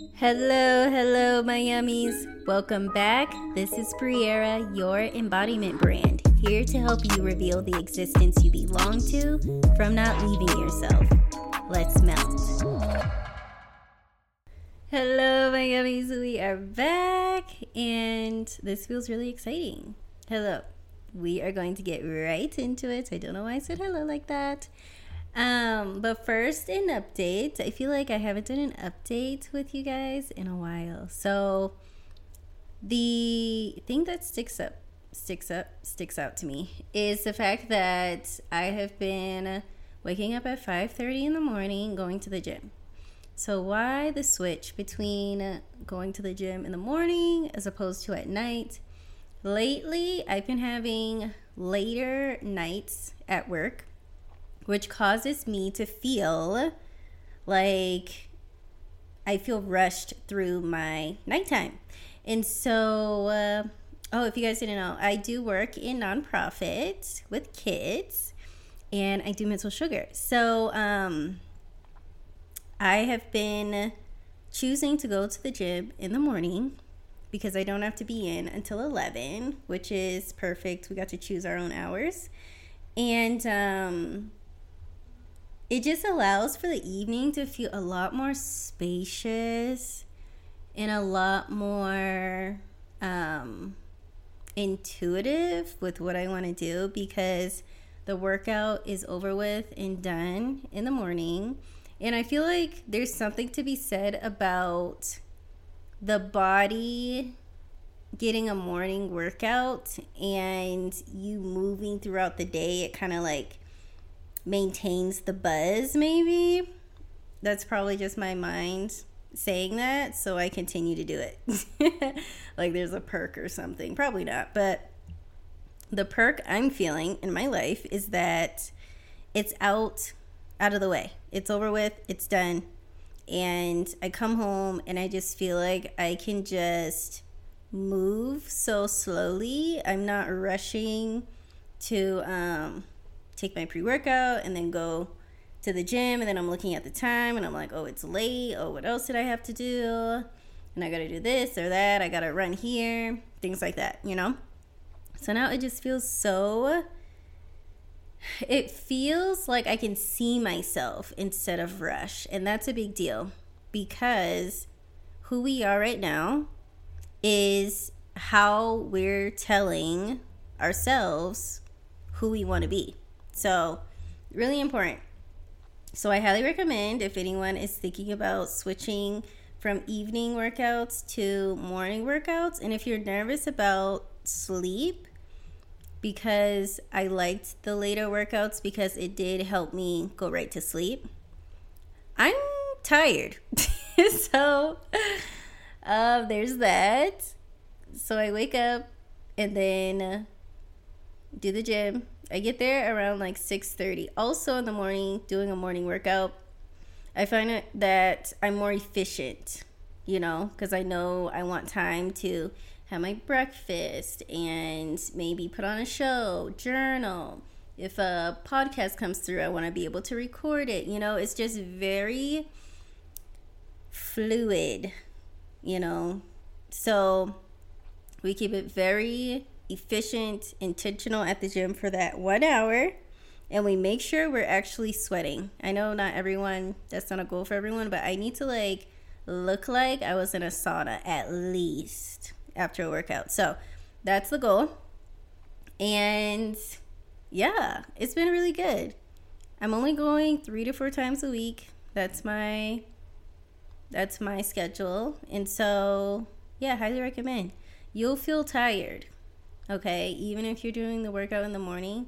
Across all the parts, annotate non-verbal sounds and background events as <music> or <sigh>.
Hello, hello, my yummies. Welcome back. This is Briara, your embodiment brand, here to help you reveal the existence you belong to from not leaving yourself. Let's melt. Hello, my yummies. We are back, and this feels really exciting. Hello. We are going to get right into it. I don't know why I said hello like that. Um, but first, an update. I feel like I haven't done an update with you guys in a while. So, the thing that sticks up, sticks up, sticks out to me is the fact that I have been waking up at 5:30 in the morning, going to the gym. So, why the switch between going to the gym in the morning as opposed to at night? Lately, I've been having later nights at work which causes me to feel like I feel rushed through my nighttime. And so, uh, oh, if you guys didn't know, I do work in nonprofit with kids and I do mental sugar. So, um, I have been choosing to go to the gym in the morning because I don't have to be in until 11, which is perfect. We got to choose our own hours. And um, it just allows for the evening to feel a lot more spacious and a lot more um, intuitive with what I want to do because the workout is over with and done in the morning. And I feel like there's something to be said about the body getting a morning workout and you moving throughout the day. It kind of like maintains the buzz, maybe. That's probably just my mind saying that, so I continue to do it. <laughs> like there's a perk or something. Probably not, but the perk I'm feeling in my life is that it's out out of the way. It's over with, it's done. And I come home and I just feel like I can just move so slowly. I'm not rushing to um take my pre workout and then go to the gym. And then I'm looking at the time and I'm like, oh, it's late. Oh, what else did I have to do? And I got to do this or that. I got to run here. Things like that, you know? So now it just feels so. It feels like I can see myself instead of rush. And that's a big deal because who we are right now is how we're telling ourselves who we want to be. So, really important. So, I highly recommend if anyone is thinking about switching from evening workouts to morning workouts, and if you're nervous about sleep, because I liked the later workouts because it did help me go right to sleep. I'm tired. <laughs> so, uh, there's that. So I wake up and then do the gym, I get there around like 6:30. Also in the morning, doing a morning workout, I find that I'm more efficient, you know, because I know I want time to have my breakfast and maybe put on a show, journal. If a podcast comes through, I want to be able to record it. You know, it's just very fluid, you know. So we keep it very efficient, intentional at the gym for that one hour. And we make sure we're actually sweating. I know not everyone, that's not a goal for everyone, but I need to like look like I was in a sauna at least after a workout. So that's the goal. And yeah, it's been really good. I'm only going three to four times a week. That's my that's my schedule. And so yeah, highly recommend. You'll feel tired okay even if you're doing the workout in the morning.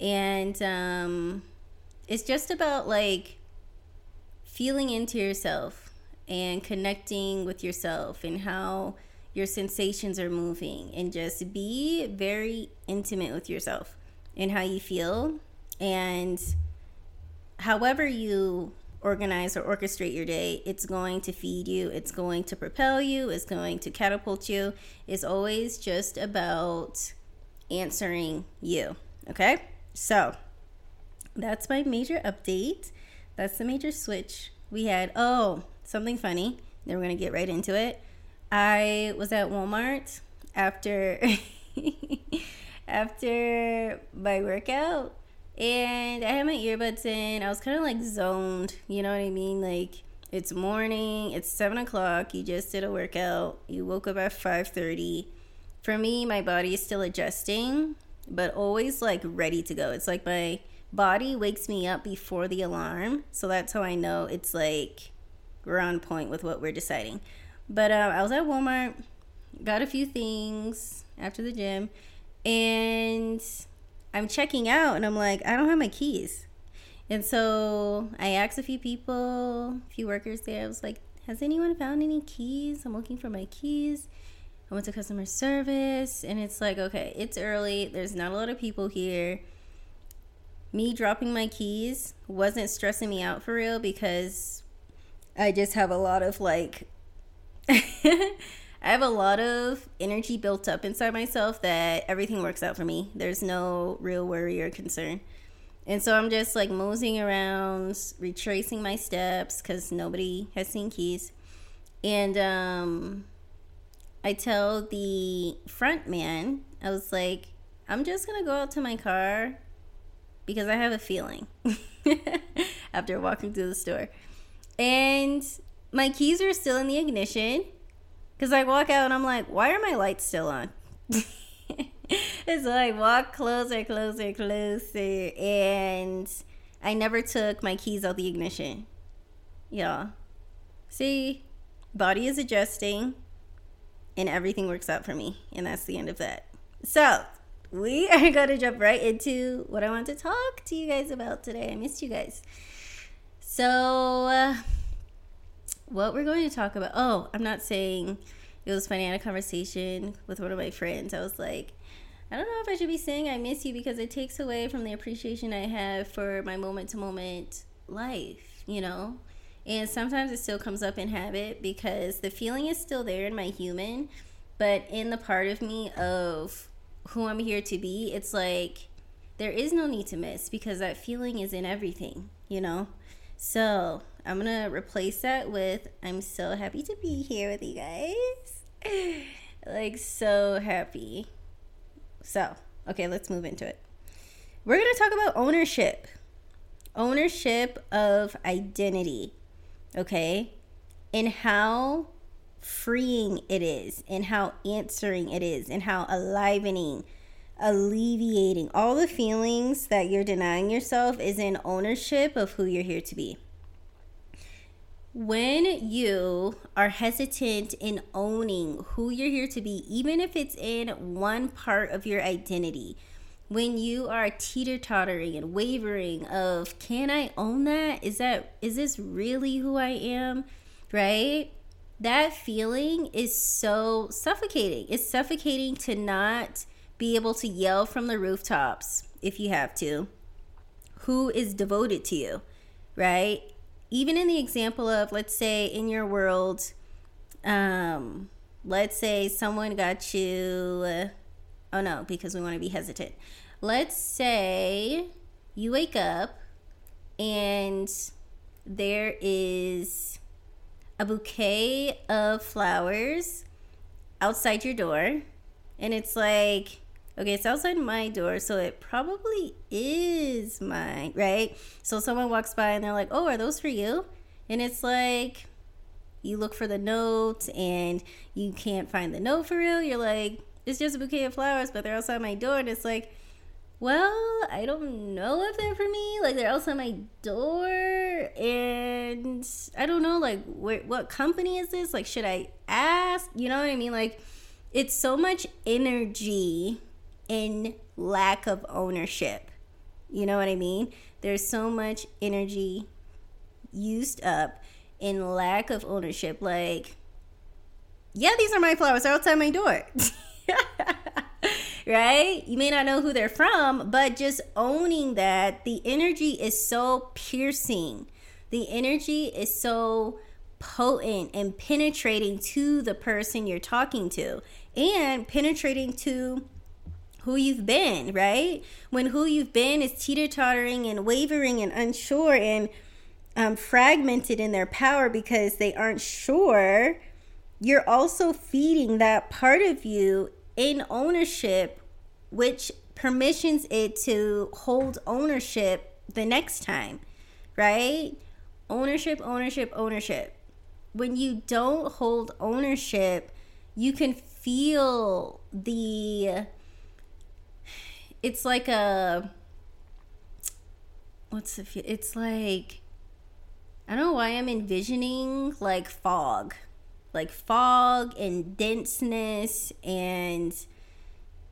And um, it's just about like feeling into yourself and connecting with yourself and how your sensations are moving and just be very intimate with yourself and how you feel. And however you organize or orchestrate your day, it's going to feed you, it's going to propel you, it's going to catapult you. It's always just about answering you. Okay? So that's my major update. That's the major switch we had. Oh, something funny. Then we're gonna get right into it. I was at Walmart after <laughs> after my workout and I had my earbuds in. I was kind of like zoned, you know what I mean? Like it's morning, it's seven o'clock. You just did a workout. You woke up at five thirty. For me, my body is still adjusting, but always like ready to go. It's like my body wakes me up before the alarm, so that's how I know it's like we're on point with what we're deciding. But uh, I was at Walmart, got a few things after the gym, and I'm checking out, and I'm like, I don't have my keys. And so I asked a few people, a few workers there. I was like, Has anyone found any keys? I'm looking for my keys. I went to customer service, and it's like, okay, it's early. There's not a lot of people here. Me dropping my keys wasn't stressing me out for real because I just have a lot of like <laughs> I have a lot of energy built up inside myself that everything works out for me. There's no real worry or concern. And so I'm just like moseying around, retracing my steps because nobody has seen keys. And um, I tell the front man, I was like, I'm just going to go out to my car because I have a feeling <laughs> after walking through the store. And my keys are still in the ignition because I walk out and I'm like, why are my lights still on? and so I walk closer, closer, closer, and I never took my keys out the ignition. Yeah. See, body is adjusting, and everything works out for me, and that's the end of that. So, we <laughs> are going to jump right into what I want to talk to you guys about today. I missed you guys. So, uh, what we're going to talk about. Oh, I'm not saying it was funny. I had a conversation with one of my friends. I was like, I don't know if I should be saying I miss you because it takes away from the appreciation I have for my moment to moment life, you know? And sometimes it still comes up in habit because the feeling is still there in my human, but in the part of me of who I'm here to be, it's like there is no need to miss because that feeling is in everything, you know? So I'm gonna replace that with I'm so happy to be here with you guys. <sighs> like, so happy. So, okay, let's move into it. We're gonna talk about ownership, ownership of identity, okay, and how freeing it is, and how answering it is, and how alivening alleviating all the feelings that you're denying yourself is in ownership of who you're here to be. When you are hesitant in owning who you're here to be, even if it's in one part of your identity, when you are teeter tottering and wavering of can I own that? Is that is this really who I am? Right? That feeling is so suffocating. It's suffocating to not be able to yell from the rooftops if you have to who is devoted to you, right? Even in the example of, let's say, in your world, um, let's say someone got you, uh, oh no, because we want to be hesitant. Let's say you wake up and there is a bouquet of flowers outside your door, and it's like, Okay, it's outside my door, so it probably is mine, right? So someone walks by and they're like, "Oh, are those for you?" And it's like you look for the note and you can't find the note for real. You're like, "It's just a bouquet of flowers, but they're outside my door." And it's like, "Well, I don't know if they're for me. Like they're outside my door, and I don't know like wh- what company is this? Like should I ask? You know what I mean? Like it's so much energy in lack of ownership. You know what I mean? There's so much energy used up in lack of ownership. Like, yeah, these are my flowers. They're outside my door. <laughs> right? You may not know who they're from, but just owning that the energy is so piercing. The energy is so potent and penetrating to the person you're talking to and penetrating to who you've been, right? When who you've been is teeter tottering and wavering and unsure and um, fragmented in their power because they aren't sure, you're also feeding that part of you in ownership, which permissions it to hold ownership the next time, right? Ownership, ownership, ownership. When you don't hold ownership, you can feel the it's like a what's the it's like I don't know why I'm envisioning like fog. Like fog and denseness and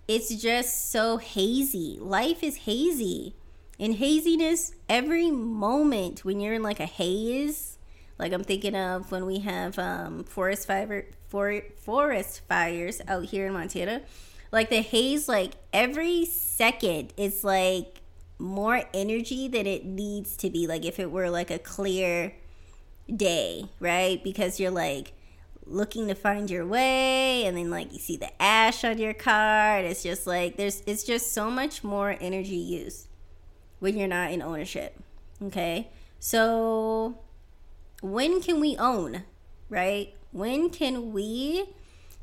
it's just so hazy. Life is hazy. In haziness, every moment when you're in like a haze, like I'm thinking of when we have um, forest fire, for, forest fires out here in Montana. Like the haze, like every second, it's like more energy than it needs to be. Like if it were like a clear day, right? Because you're like looking to find your way and then like you see the ash on your car and it's just like there's it's just so much more energy use when you're not in ownership okay so when can we own right when can we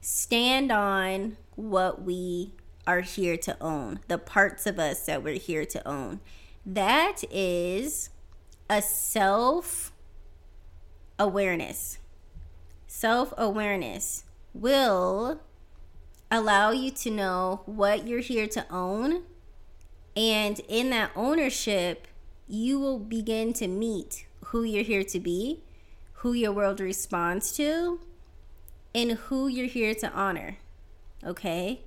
stand on what we are here to own the parts of us that we're here to own that is a self awareness self awareness will allow you to know what you're here to own. And in that ownership, you will begin to meet who you're here to be, who your world responds to, and who you're here to honor. Okay?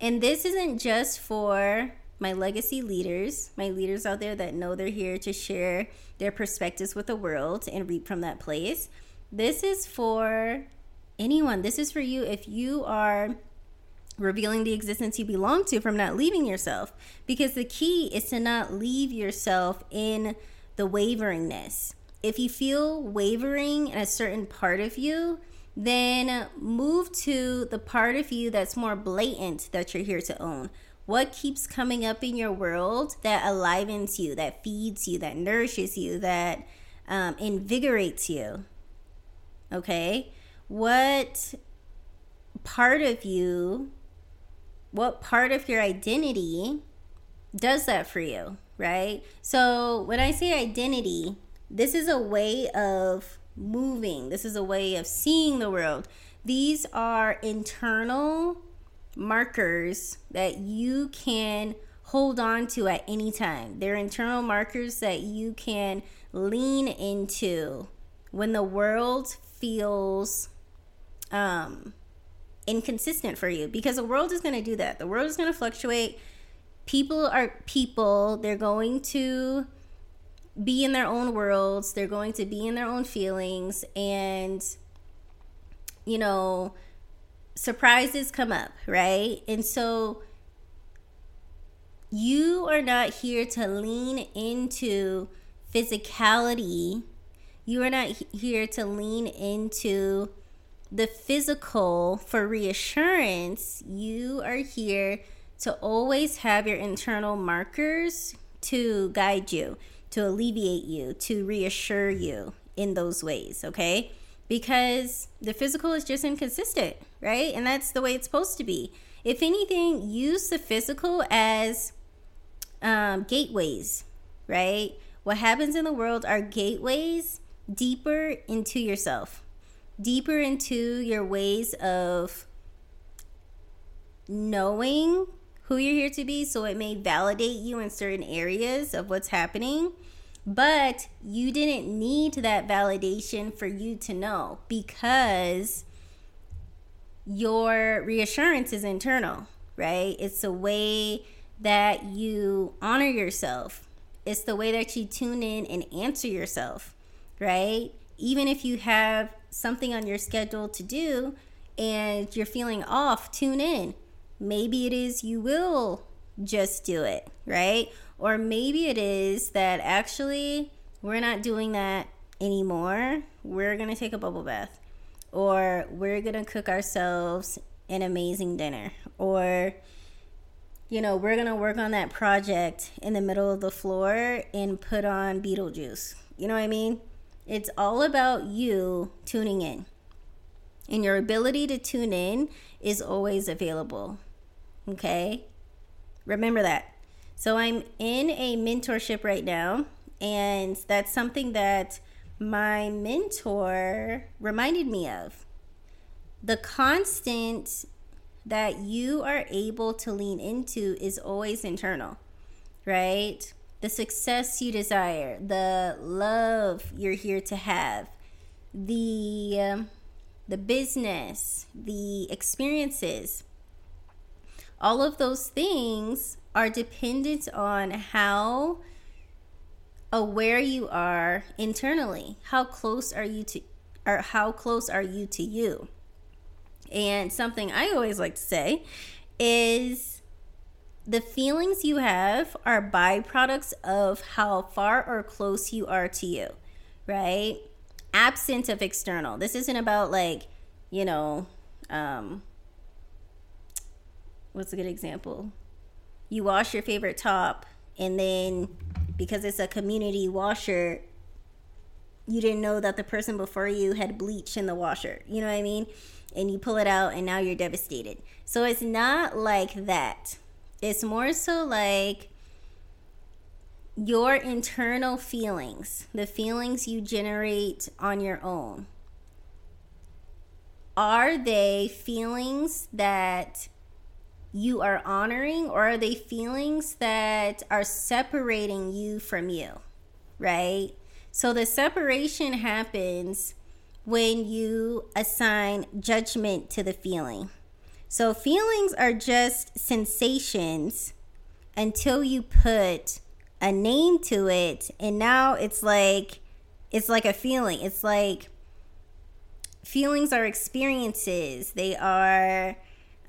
And this isn't just for my legacy leaders, my leaders out there that know they're here to share their perspectives with the world and reap from that place. This is for anyone. This is for you if you are revealing the existence you belong to from not leaving yourself. Because the key is to not leave yourself in the waveringness. If you feel wavering in a certain part of you, then move to the part of you that's more blatant that you're here to own. What keeps coming up in your world that alivens you, that feeds you, that nourishes you, that um, invigorates you? Okay. What part of you, what part of your identity does that for you? Right. So when I say identity, this is a way of moving, this is a way of seeing the world. These are internal markers that you can hold on to at any time. They're internal markers that you can lean into when the world feels um, inconsistent for you because the world is going to do that. The world is going to fluctuate. People are people. They're going to be in their own worlds. They're going to be in their own feelings. And, you know, surprises come up, right? And so you are not here to lean into physicality you are not here to lean into the physical for reassurance. You are here to always have your internal markers to guide you, to alleviate you, to reassure you in those ways, okay? Because the physical is just inconsistent, right? And that's the way it's supposed to be. If anything, use the physical as um, gateways, right? What happens in the world are gateways deeper into yourself, deeper into your ways of knowing who you're here to be. So it may validate you in certain areas of what's happening, but you didn't need that validation for you to know because your reassurance is internal, right? It's a way that you honor yourself. It's the way that you tune in and answer yourself right? Even if you have something on your schedule to do and you're feeling off, tune in. Maybe it is you will just do it, right? Or maybe it is that actually we're not doing that anymore. We're going to take a bubble bath. Or we're going to cook ourselves an amazing dinner. Or, you know, we're going to work on that project in the middle of the floor and put on Beetlejuice You know what I mean? It's all about you tuning in. And your ability to tune in is always available. Okay? Remember that. So I'm in a mentorship right now, and that's something that my mentor reminded me of. The constant that you are able to lean into is always internal, right? The success you desire, the love you're here to have, the um, the business, the experiences. All of those things are dependent on how aware you are internally. How close are you to or how close are you to you? And something I always like to say is the feelings you have are byproducts of how far or close you are to you, right? Absent of external. This isn't about like, you know, um, what's a good example? You wash your favorite top and then because it's a community washer, you didn't know that the person before you had bleach in the washer. You know what I mean? and you pull it out and now you're devastated. So it's not like that. It's more so like your internal feelings, the feelings you generate on your own. Are they feelings that you are honoring or are they feelings that are separating you from you? Right? So the separation happens when you assign judgment to the feeling. So, feelings are just sensations until you put a name to it, and now it's like it's like a feeling. It's like feelings are experiences, they are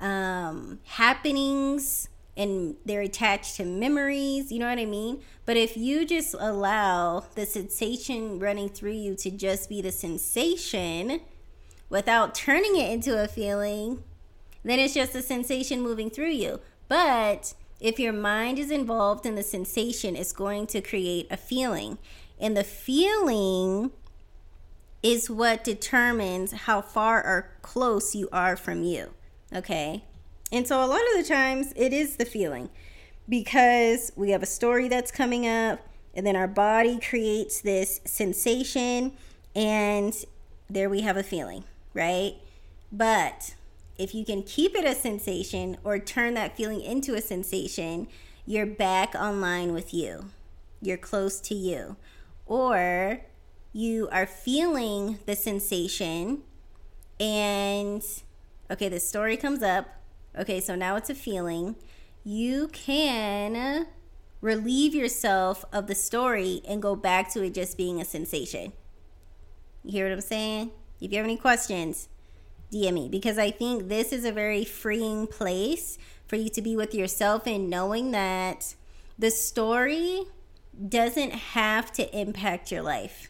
um, happenings and they're attached to memories. You know what I mean? But if you just allow the sensation running through you to just be the sensation without turning it into a feeling, then it's just a sensation moving through you. But if your mind is involved in the sensation, it's going to create a feeling. And the feeling is what determines how far or close you are from you. Okay? And so a lot of the times it is the feeling because we have a story that's coming up and then our body creates this sensation and there we have a feeling, right? But if you can keep it a sensation or turn that feeling into a sensation, you're back online with you. You're close to you. Or you are feeling the sensation and okay, the story comes up Okay, so now it's a feeling. You can relieve yourself of the story and go back to it just being a sensation. You hear what I'm saying? If you have any questions, DM me because I think this is a very freeing place for you to be with yourself and knowing that the story doesn't have to impact your life.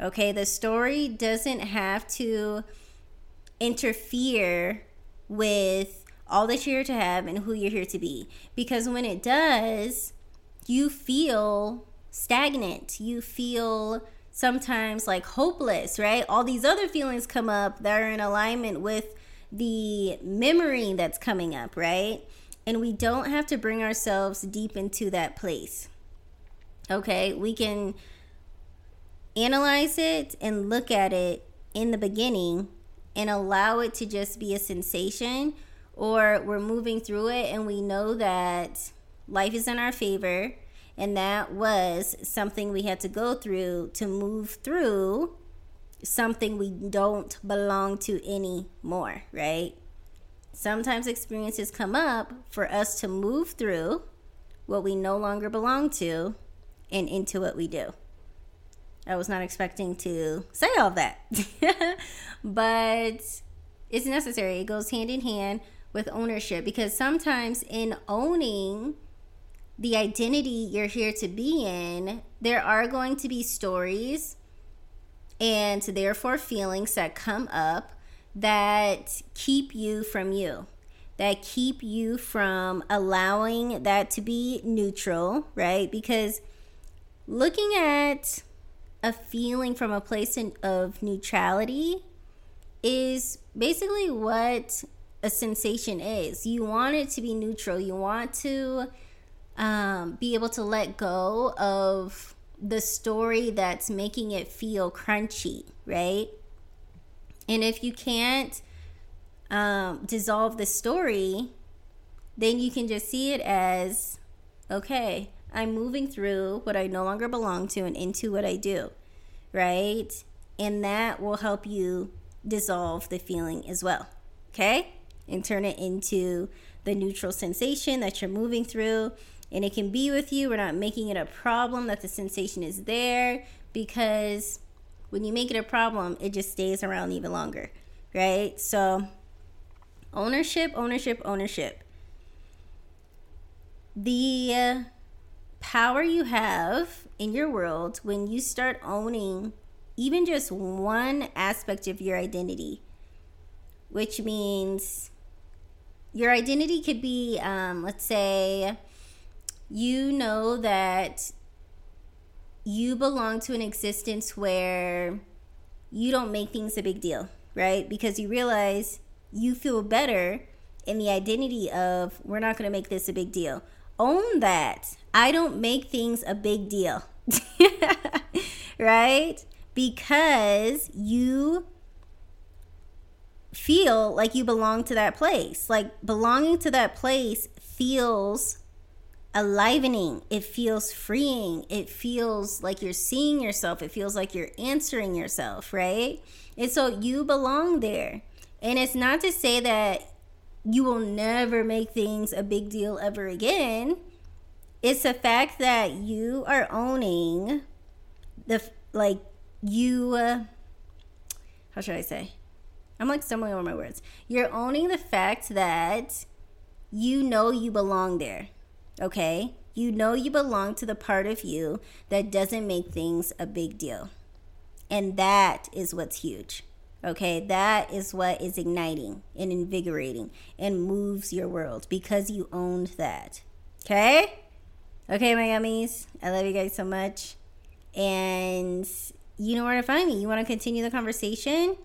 Okay, the story doesn't have to interfere with all that you're here to have and who you're here to be. Because when it does, you feel stagnant. You feel sometimes like hopeless, right? All these other feelings come up that are in alignment with the memory that's coming up, right? And we don't have to bring ourselves deep into that place. Okay, we can analyze it and look at it in the beginning and allow it to just be a sensation or we're moving through it and we know that life is in our favor and that was something we had to go through to move through something we don't belong to anymore, right? Sometimes experiences come up for us to move through what we no longer belong to and into what we do. I was not expecting to say all that, <laughs> but it's necessary. It goes hand in hand with ownership because sometimes in owning the identity you're here to be in, there are going to be stories and therefore feelings that come up that keep you from you, that keep you from allowing that to be neutral, right? Because looking at a feeling from a place in, of neutrality is basically what a sensation is. You want it to be neutral. You want to um, be able to let go of the story that's making it feel crunchy, right? And if you can't um, dissolve the story, then you can just see it as okay, I'm moving through what I no longer belong to and into what I do, right? And that will help you dissolve the feeling as well, okay? And turn it into the neutral sensation that you're moving through. And it can be with you. We're not making it a problem that the sensation is there because when you make it a problem, it just stays around even longer, right? So, ownership, ownership, ownership. The uh, power you have in your world when you start owning even just one aspect of your identity, which means your identity could be, um, let's say, you know that you belong to an existence where you don't make things a big deal, right? Because you realize you feel better in the identity of we're not going to make this a big deal. Own that. I don't make things a big deal. <laughs> right? Because you feel like you belong to that place. Like belonging to that place feels alivening. It feels freeing. It feels like you're seeing yourself. It feels like you're answering yourself, right? And so you belong there. And it's not to say that you will never make things a big deal ever again. It's the fact that you are owning the, like, you, uh, how should I say? I'm like stumbling over my words. You're owning the fact that you know you belong there okay? You know you belong to the part of you that doesn't make things a big deal. And that is what's huge. Okay, that is what is igniting and invigorating and moves your world because you owned that. Okay? Okay, my yummies. I love you guys so much. And you know where to find me. You want to continue the conversation?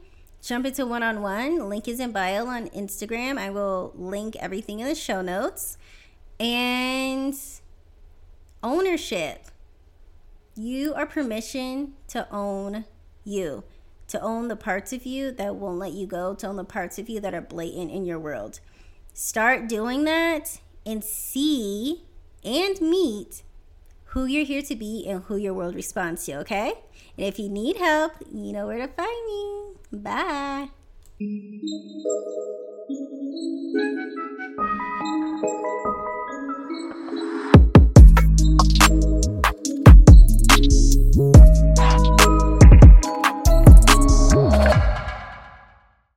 Jump into one on one. Link is in bio on Instagram. I will link everything in the show notes and ownership. You are permission to own you, to own the parts of you that won't let you go, to own the parts of you that are blatant in your world. Start doing that and see and meet who you're here to be and who your world responds to, okay? And if you need help, you know where to find me. Bye.